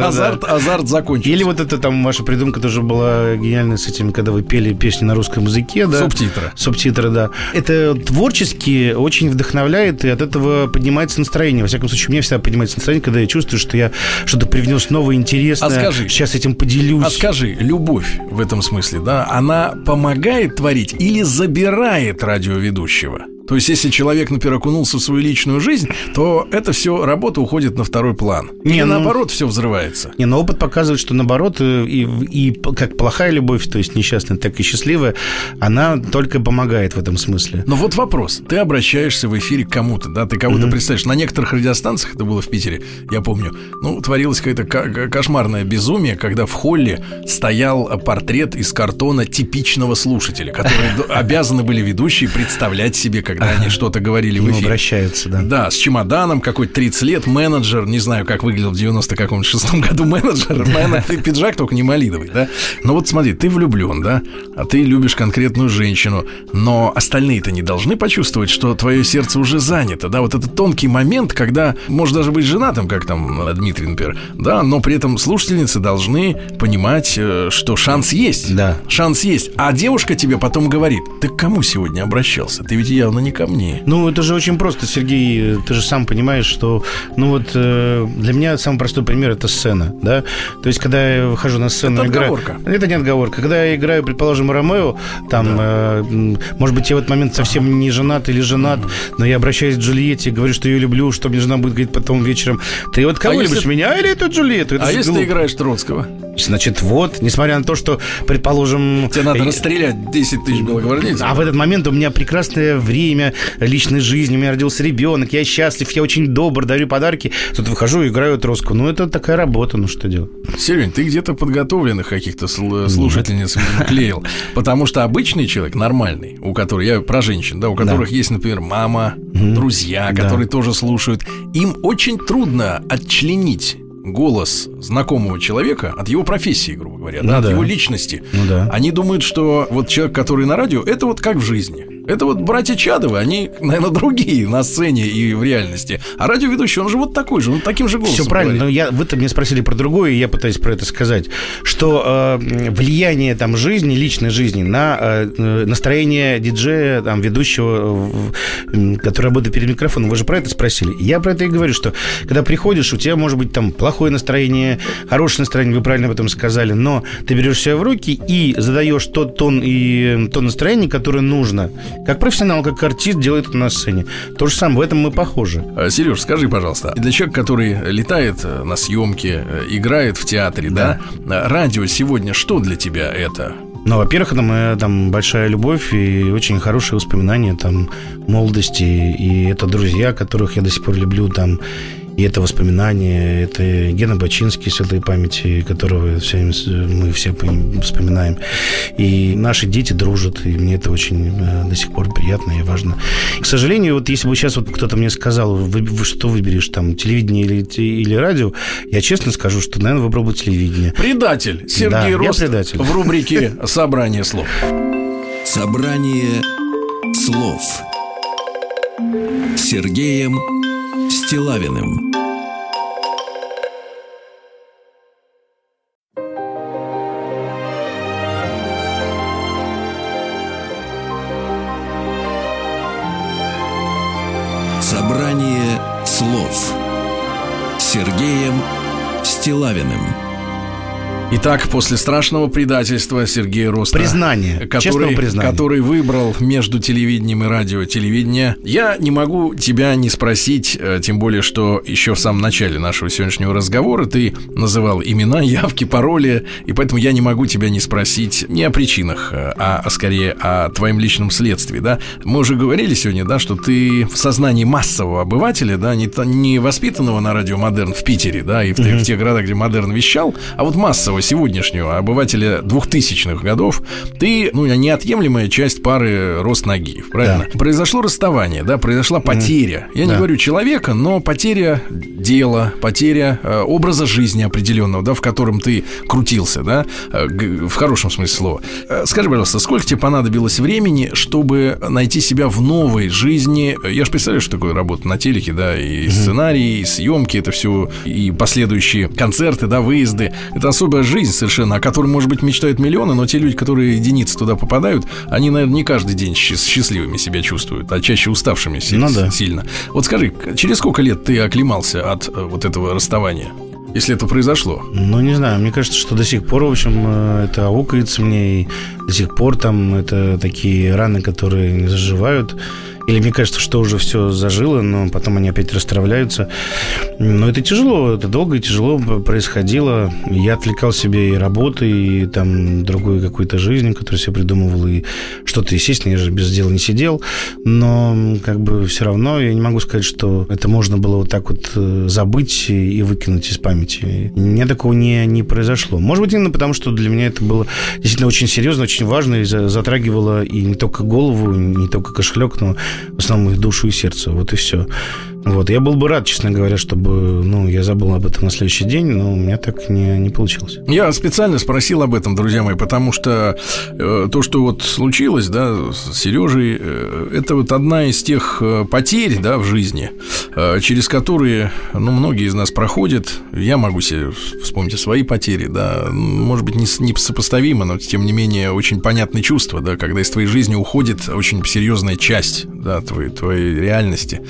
азарт, азарт закончился. Или вот это там ваша придумка тоже была гениальная с этим, когда вы пели песни на русском языке, да? Субтитры. Субтитры, да. Это творчески очень вдохновляет, и от этого поднимается настроение. Во всяком случае, у меня всегда поднимается настроение, когда я чувствую, что я что-то привнес новое, интересное. А скажи. Сейчас этим поделюсь. А скажи, любовь в этом смысле, да, она помогает творить или забирает радиоведущего? То есть, если человек, например, окунулся в свою личную жизнь, то это все, работа уходит на второй план. Не, Или ну, наоборот, все взрывается. Не, но опыт показывает, что наоборот, э, и, и как плохая любовь, то есть несчастная, так и счастливая, она только помогает в этом смысле. Но вот вопрос. Ты обращаешься в эфире к кому-то, да, ты кого-то mm-hmm. представляешь. На некоторых радиостанциях, это было в Питере, я помню, ну, творилось какое-то кошмарное безумие, когда в холле стоял портрет из картона типичного слушателя, которые обязаны были ведущие представлять себе, когда они что-то говорили в эфире. обращаются, да. Да, с чемоданом, какой-то 30 лет, менеджер, не знаю, как выглядел в 90 каком шестом году менеджер, [laughs] наверное, пиджак только не малиновый, да? Но вот смотри, ты влюблен, да? А ты любишь конкретную женщину, но остальные-то не должны почувствовать, что твое сердце уже занято, да? Вот этот тонкий момент, когда, может даже быть женатым, как там Дмитрий, например, да, но при этом слушательницы должны понимать, э, что шанс есть. Да. Шанс есть. А девушка тебе потом говорит, ты к кому сегодня обращался? Ты ведь явно не ко мне. Ну, это же очень просто, Сергей. Ты же сам понимаешь, что, ну вот, э, для меня самый простой пример это сцена, да. То есть, когда я выхожу на сцену, это играю, отговорка. Это не отговорка. Когда я играю, предположим, Ромео, там, да. э, может быть, я в этот момент совсем не женат или женат, mm-hmm. но я обращаюсь к Джульетте, говорю, что ее люблю, что мне жена будет говорить потом вечером. Ты вот кого а любишь, если... меня или эту Джульетту? Это а если глупо. ты играешь Троцкого? Значит, вот, несмотря на то, что, предположим... Тебе надо расстрелять 10 тысяч белогвардейцев. А в этот момент у меня прекрасное время личной жизни, у меня родился ребенок, я счастлив, я очень добр, дарю подарки. Тут выхожу и играю троску. Ну, это такая работа, ну что делать? Серень, ты где-то подготовленных каких-то слушательниц клеил. Потому что обычный человек, нормальный, у которого, я про женщин, да, у которых да. есть, например, мама, друзья, которые да. тоже слушают, им очень трудно отчленить голос знакомого человека от его профессии, грубо говоря, ну, да, от да. его личности. Ну, да. Они думают, что вот человек, который на радио, это вот как в жизни. Это вот братья Чадовы, они, наверное, другие на сцене и в реальности. А радиоведущий, он же вот такой же, он таким же голосом. Все правильно, говорит. но я, вы-то мне спросили про другое, и я пытаюсь про это сказать, что э, влияние там жизни, личной жизни на э, настроение диджея, там, ведущего, э, который работает перед микрофоном, вы же про это спросили. Я про это и говорю, что когда приходишь, у тебя может быть там плохое настроение, хорошее настроение, вы правильно об этом сказали, но ты берешь себя в руки и задаешь тот тон и то настроение, которое нужно как профессионал, как артист делает это на сцене. То же самое, в этом мы похожи. А, Сереж, скажи, пожалуйста, для человека, который летает э, на съемке, э, играет в театре, да, да радио сегодня что для тебя это? Ну, во-первых, это моя там большая любовь и очень хорошие воспоминания там молодости. И это друзья, которых я до сих пор люблю там. И это воспоминания, это Гена Бачинский, светлой памяти, которого все, мы все вспоминаем. И наши дети дружат, и мне это очень э, до сих пор приятно и важно. К сожалению, вот если бы сейчас вот кто-то мне сказал, вы, вы что выберешь, там, телевидение или, или радио, я честно скажу, что, наверное, выбрал бы телевидение. Предатель. Сергей да, Рост предатель. в рубрике «Собрание слов». Собрание слов. Сергеем Стилавиным. Собрание слов Сергеем Стилавиным Итак, после страшного предательства Сергея Роста... Признание, который, признания. который выбрал между телевидением и радио телевидение, я не могу тебя не спросить, э, тем более, что еще в самом начале нашего сегодняшнего разговора ты называл имена, [laughs] явки, пароли, и поэтому я не могу тебя не спросить не о причинах, э, а скорее о твоем личном следствии, да? Мы уже говорили сегодня, да, что ты в сознании массового обывателя, да, не, не воспитанного на радио Модерн в Питере, да, и в, mm-hmm. в тех городах, где Модерн вещал, а вот массового сегодняшнего обывателя двухтысячных годов, ты, ну, неотъемлемая часть пары рост ноги, правильно? Да. Произошло расставание, да, произошла потеря. Я да. не говорю человека, но потеря дела, потеря э, образа жизни определенного, да, в котором ты крутился, да, э, в хорошем смысле слова. Э, скажи, пожалуйста, сколько тебе понадобилось времени, чтобы найти себя в новой жизни? Я же представляю, что такое работа на телеке, да, и сценарий, и съемки, это все, и последующие концерты, да, выезды. Это особая жизнь совершенно, о которой, может быть, мечтают миллионы, но те люди, которые единицы туда попадают, они, наверное, не каждый день счастливыми себя чувствуют, а чаще уставшими ну, да. сильно. Вот скажи, через сколько лет ты оклемался от э, вот этого расставания? если это произошло? Ну, не знаю, мне кажется, что до сих пор, в общем, э, это аукается мне, и до сих пор там это такие раны, которые не заживают. Или мне кажется, что уже все зажило, но потом они опять расстраиваются. Но это тяжело, это долго и тяжело происходило. Я отвлекал себе и работы, и там другой какой-то жизнь, которую себе придумывал, и что-то, естественно, я же без дела не сидел. Но как бы все равно я не могу сказать, что это можно было вот так вот э, забыть и выкинуть из памяти. Мне такого не, не произошло. Может быть, именно потому, что для меня это было действительно очень серьезно, очень важно и затрагивало и не только голову, не только кошелек, но в основном их душу и сердце. Вот и все. Вот. Я был бы рад, честно говоря, чтобы ну, я забыл об этом на следующий день, но у меня так не, не получилось. Я специально спросил об этом, друзья мои, потому что э, то, что вот случилось, да, с Сережей, э, это вот одна из тех э, потерь, да, в жизни, э, через которые, ну, многие из нас проходят. Я могу себе вспомнить свои потери, да, может быть, не, не сопоставимо, но, тем не менее, очень понятное чувство, да, когда из твоей жизни уходит очень серьезная часть, да, твоей, твоей реальности.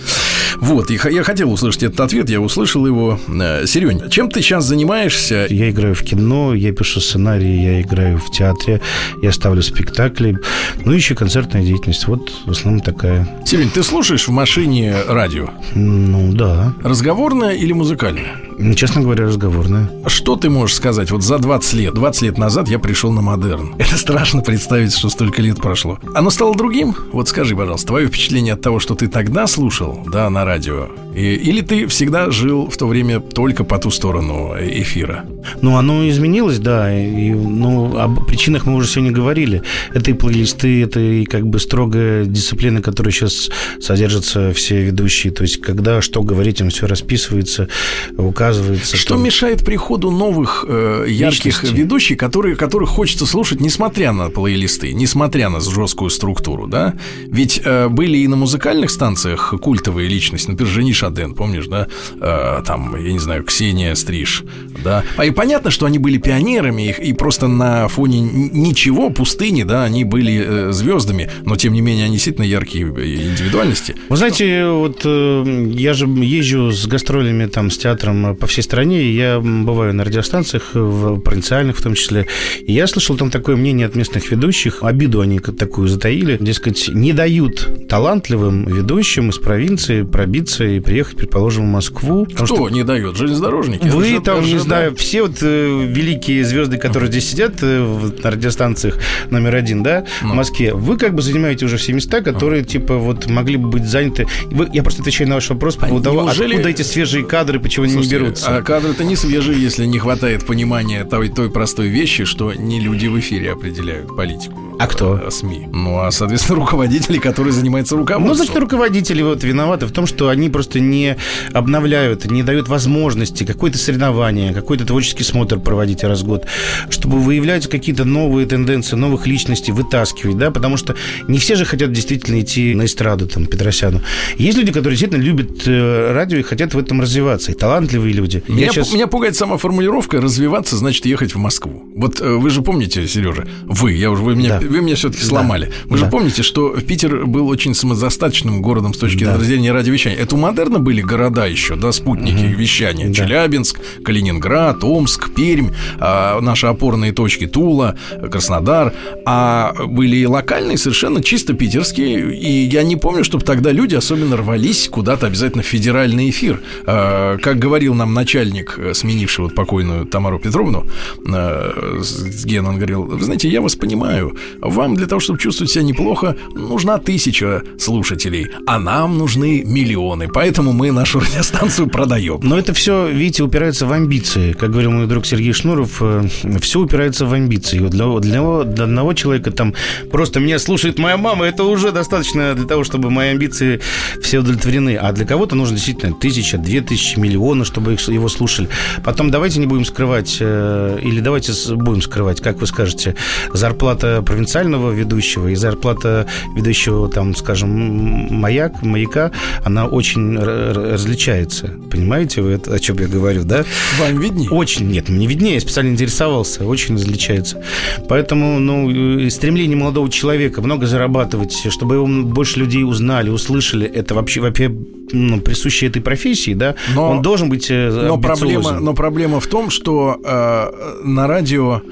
Вот. Вот, я хотел услышать этот ответ, я услышал его. Э, Серень, чем ты сейчас занимаешься? Я играю в кино, я пишу сценарии, я играю в театре, я ставлю спектакли, ну, еще концертная деятельность. Вот в основном такая. Серень, ты слушаешь в машине радио? Ну, да. Разговорное или музыкальное? Честно говоря, разговорное. Что ты можешь сказать? Вот за 20 лет, 20 лет назад я пришел на модерн. [laughs] Это страшно представить, что столько лет прошло. Оно стало другим? Вот скажи, пожалуйста, твое впечатление от того, что ты тогда слушал, да, на радио, и, или ты всегда жил в то время только по ту сторону эфира? Ну, оно изменилось, да. И, ну, об причинах мы уже сегодня говорили. Это и плейлисты, это и как бы строгая дисциплина, которая сейчас содержатся все ведущие. То есть, когда что говорить, им все расписывается, указывается. Что там... мешает приходу новых э, ярких Личности. ведущих, которые, которых хочется слушать, несмотря на плейлисты, несмотря на жесткую структуру, да? Ведь э, были и на музыкальных станциях культовые личности, например, Жениш Шаден, помнишь, да? Э, там, я не знаю, Ксения Стриж, да? А и понятно, что они были пионерами, их, и просто на фоне ничего, пустыни, да, они были э, звездами, но тем не менее они действительно яркие индивидуальности. Вы знаете, вот э, я же езжу с гастролями там с театром по всей стране, и я бываю на радиостанциях, в провинциальных в том числе, и я слышал там такое мнение от местных ведущих, обиду они такую затаили, дескать, не дают талантливым ведущим из провинции пробиться и приехать, предположим, в Москву. Кто что не дает? Железнодорожники? Вы там, не знаю, все вот э, великие звезды, которые здесь сидят э, на радиостанциях номер один, да, ну. в Москве, вы как бы занимаете уже все места, которые, типа, вот могли бы быть заняты. Вы, я просто отвечаю на ваш вопрос по поводу того, неужели... откуда эти свежие кадры, почему они не берутся. А кадры-то не свежие, если не хватает понимания той, той простой вещи, что не люди в эфире определяют политику. А кто? Э, СМИ. Ну, а, соответственно, [laughs] руководители, которые занимаются руководством. Ну, значит, руководители вот виноваты в том, что они просто не обновляют, не дают возможности какое-то соревнование, какой-то творческий смотр проводить раз в год, чтобы выявлять какие-то новые тенденции, новых личностей, вытаскивать, да, потому что не все же хотят действительно идти на эстраду, там, Петросяну. Есть люди, которые действительно любят э, радио и хотят в этом развиваться, и талантливые люди. Меня, сейчас... меня пугает сама формулировка «развиваться значит ехать в Москву». Вот э, вы же помните, Сережа, вы, я уже, вы меня да вы меня все-таки сломали. Да. Вы да. же помните, что Питер был очень самодостаточным городом с точки да. зрения радиовещания. Это у модерна были города еще, да, спутники угу. вещания. Да. Челябинск, Калининград, Омск, Пермь, а, наши опорные точки Тула, Краснодар. А были и локальные, совершенно чисто питерские. И я не помню, чтобы тогда люди особенно рвались куда-то обязательно в федеральный эфир. А, как говорил нам начальник, э, сменивший вот покойную Тамару Петровну, а, Ген, он говорил, вы знаете, я вас понимаю, вам для того, чтобы чувствовать себя неплохо, нужна тысяча слушателей, а нам нужны миллионы. Поэтому мы нашу радиостанцию продаем. Но это все, видите, упирается в амбиции. Как говорил мой друг Сергей Шнуров, э, все упирается в амбиции. Для, для, для одного человека там просто меня слушает моя мама, это уже достаточно для того, чтобы мои амбиции все удовлетворены. А для кого-то нужно действительно тысяча, две тысячи, миллионы, чтобы его слушали. Потом давайте не будем скрывать, э, или давайте будем скрывать, как вы скажете, зарплата провинциального ведущего, и зарплата ведущего, там, скажем, маяк, маяка, она очень различается. Понимаете, вы это, о чем я говорю, да? Вам виднее? Очень, нет, мне виднее, я специально интересовался, очень различается. Поэтому, ну, стремление молодого человека много зарабатывать, чтобы его больше людей узнали, услышали, это вообще, вообще ну, присуще этой профессии, да, но, он должен быть э, но проблема, но проблема в том, что э, на радио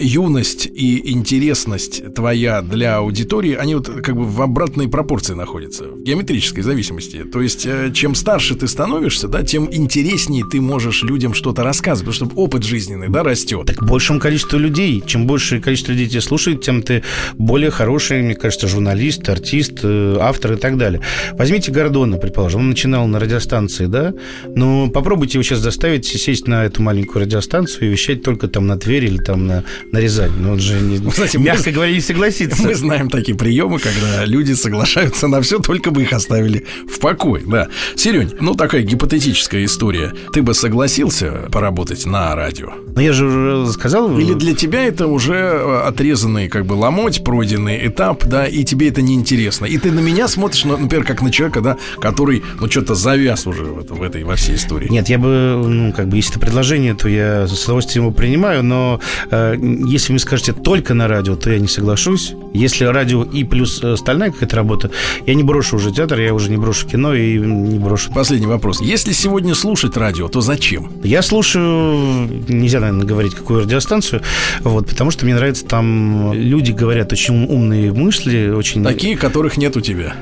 юность и интересность твоя для аудитории, они вот как бы в обратной пропорции находятся, в геометрической зависимости. То есть, э, чем старше ты становишься, да, тем интереснее ты можешь людям что-то рассказывать, потому что опыт жизненный, да, растет. Так большему количеству людей, чем больше количество людей тебя слушает, тем ты более хороший, мне кажется, журналист, артист, э, автор и так далее. Возьмите Гордона, предположим, он начинал на радиостанции, да, но попробуйте его сейчас заставить сесть на эту маленькую радиостанцию и вещать только там на Тверь или там на нарезать. Но он же, не, Кстати, [laughs] мягко мы, говоря, не согласится. Мы знаем такие приемы, когда люди соглашаются на все, только бы их оставили в покое. Да. Серень, ну такая гипотетическая история. Ты бы согласился поработать на радио? Ну я же уже сказал. Или для тебя это уже э, отрезанный, как бы ломоть, пройденный этап, да, и тебе это неинтересно. И ты на меня смотришь, например, как на человека, да, который, ну, что-то завяз уже в, этом, в этой, во всей истории. Нет, я бы, ну, как бы, если это предложение, то я с удовольствием его принимаю, но э, если вы скажете только на радио, то я не соглашусь. Если радио и плюс остальная какая-то работа, я не брошу уже театр, я уже не брошу кино и не брошу. Последний вопрос. Если сегодня слушать радио, то зачем? Я слушаю, нельзя, наверное, говорить, какую радиостанцию, вот, потому что мне нравится там люди говорят очень умные мысли, очень... Такие, которых нет у тебя.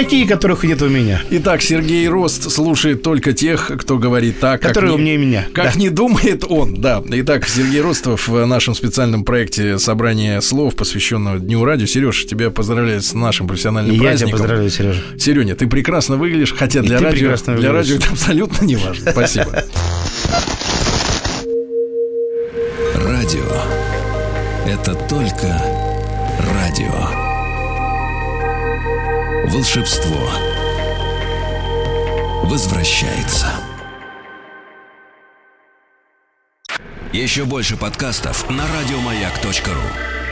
Такие, которых нет у меня. Итак, Сергей Рост слушает только тех, кто говорит так, Которые как умнее не, меня. Как да. не думает он, да. Итак, Сергей Ростов в нашем специальном проекте собрание слов, посвященного Дню радио. Сереж, тебя поздравляю с нашим профессиональным И праздником. Я тебя поздравляю, Сережа. Сереня, ты прекрасно выглядишь, хотя для, радио, для радио это абсолютно не важно. Спасибо. Радио. Это только Волшебство возвращается. Еще больше подкастов на радиомаяк.ру.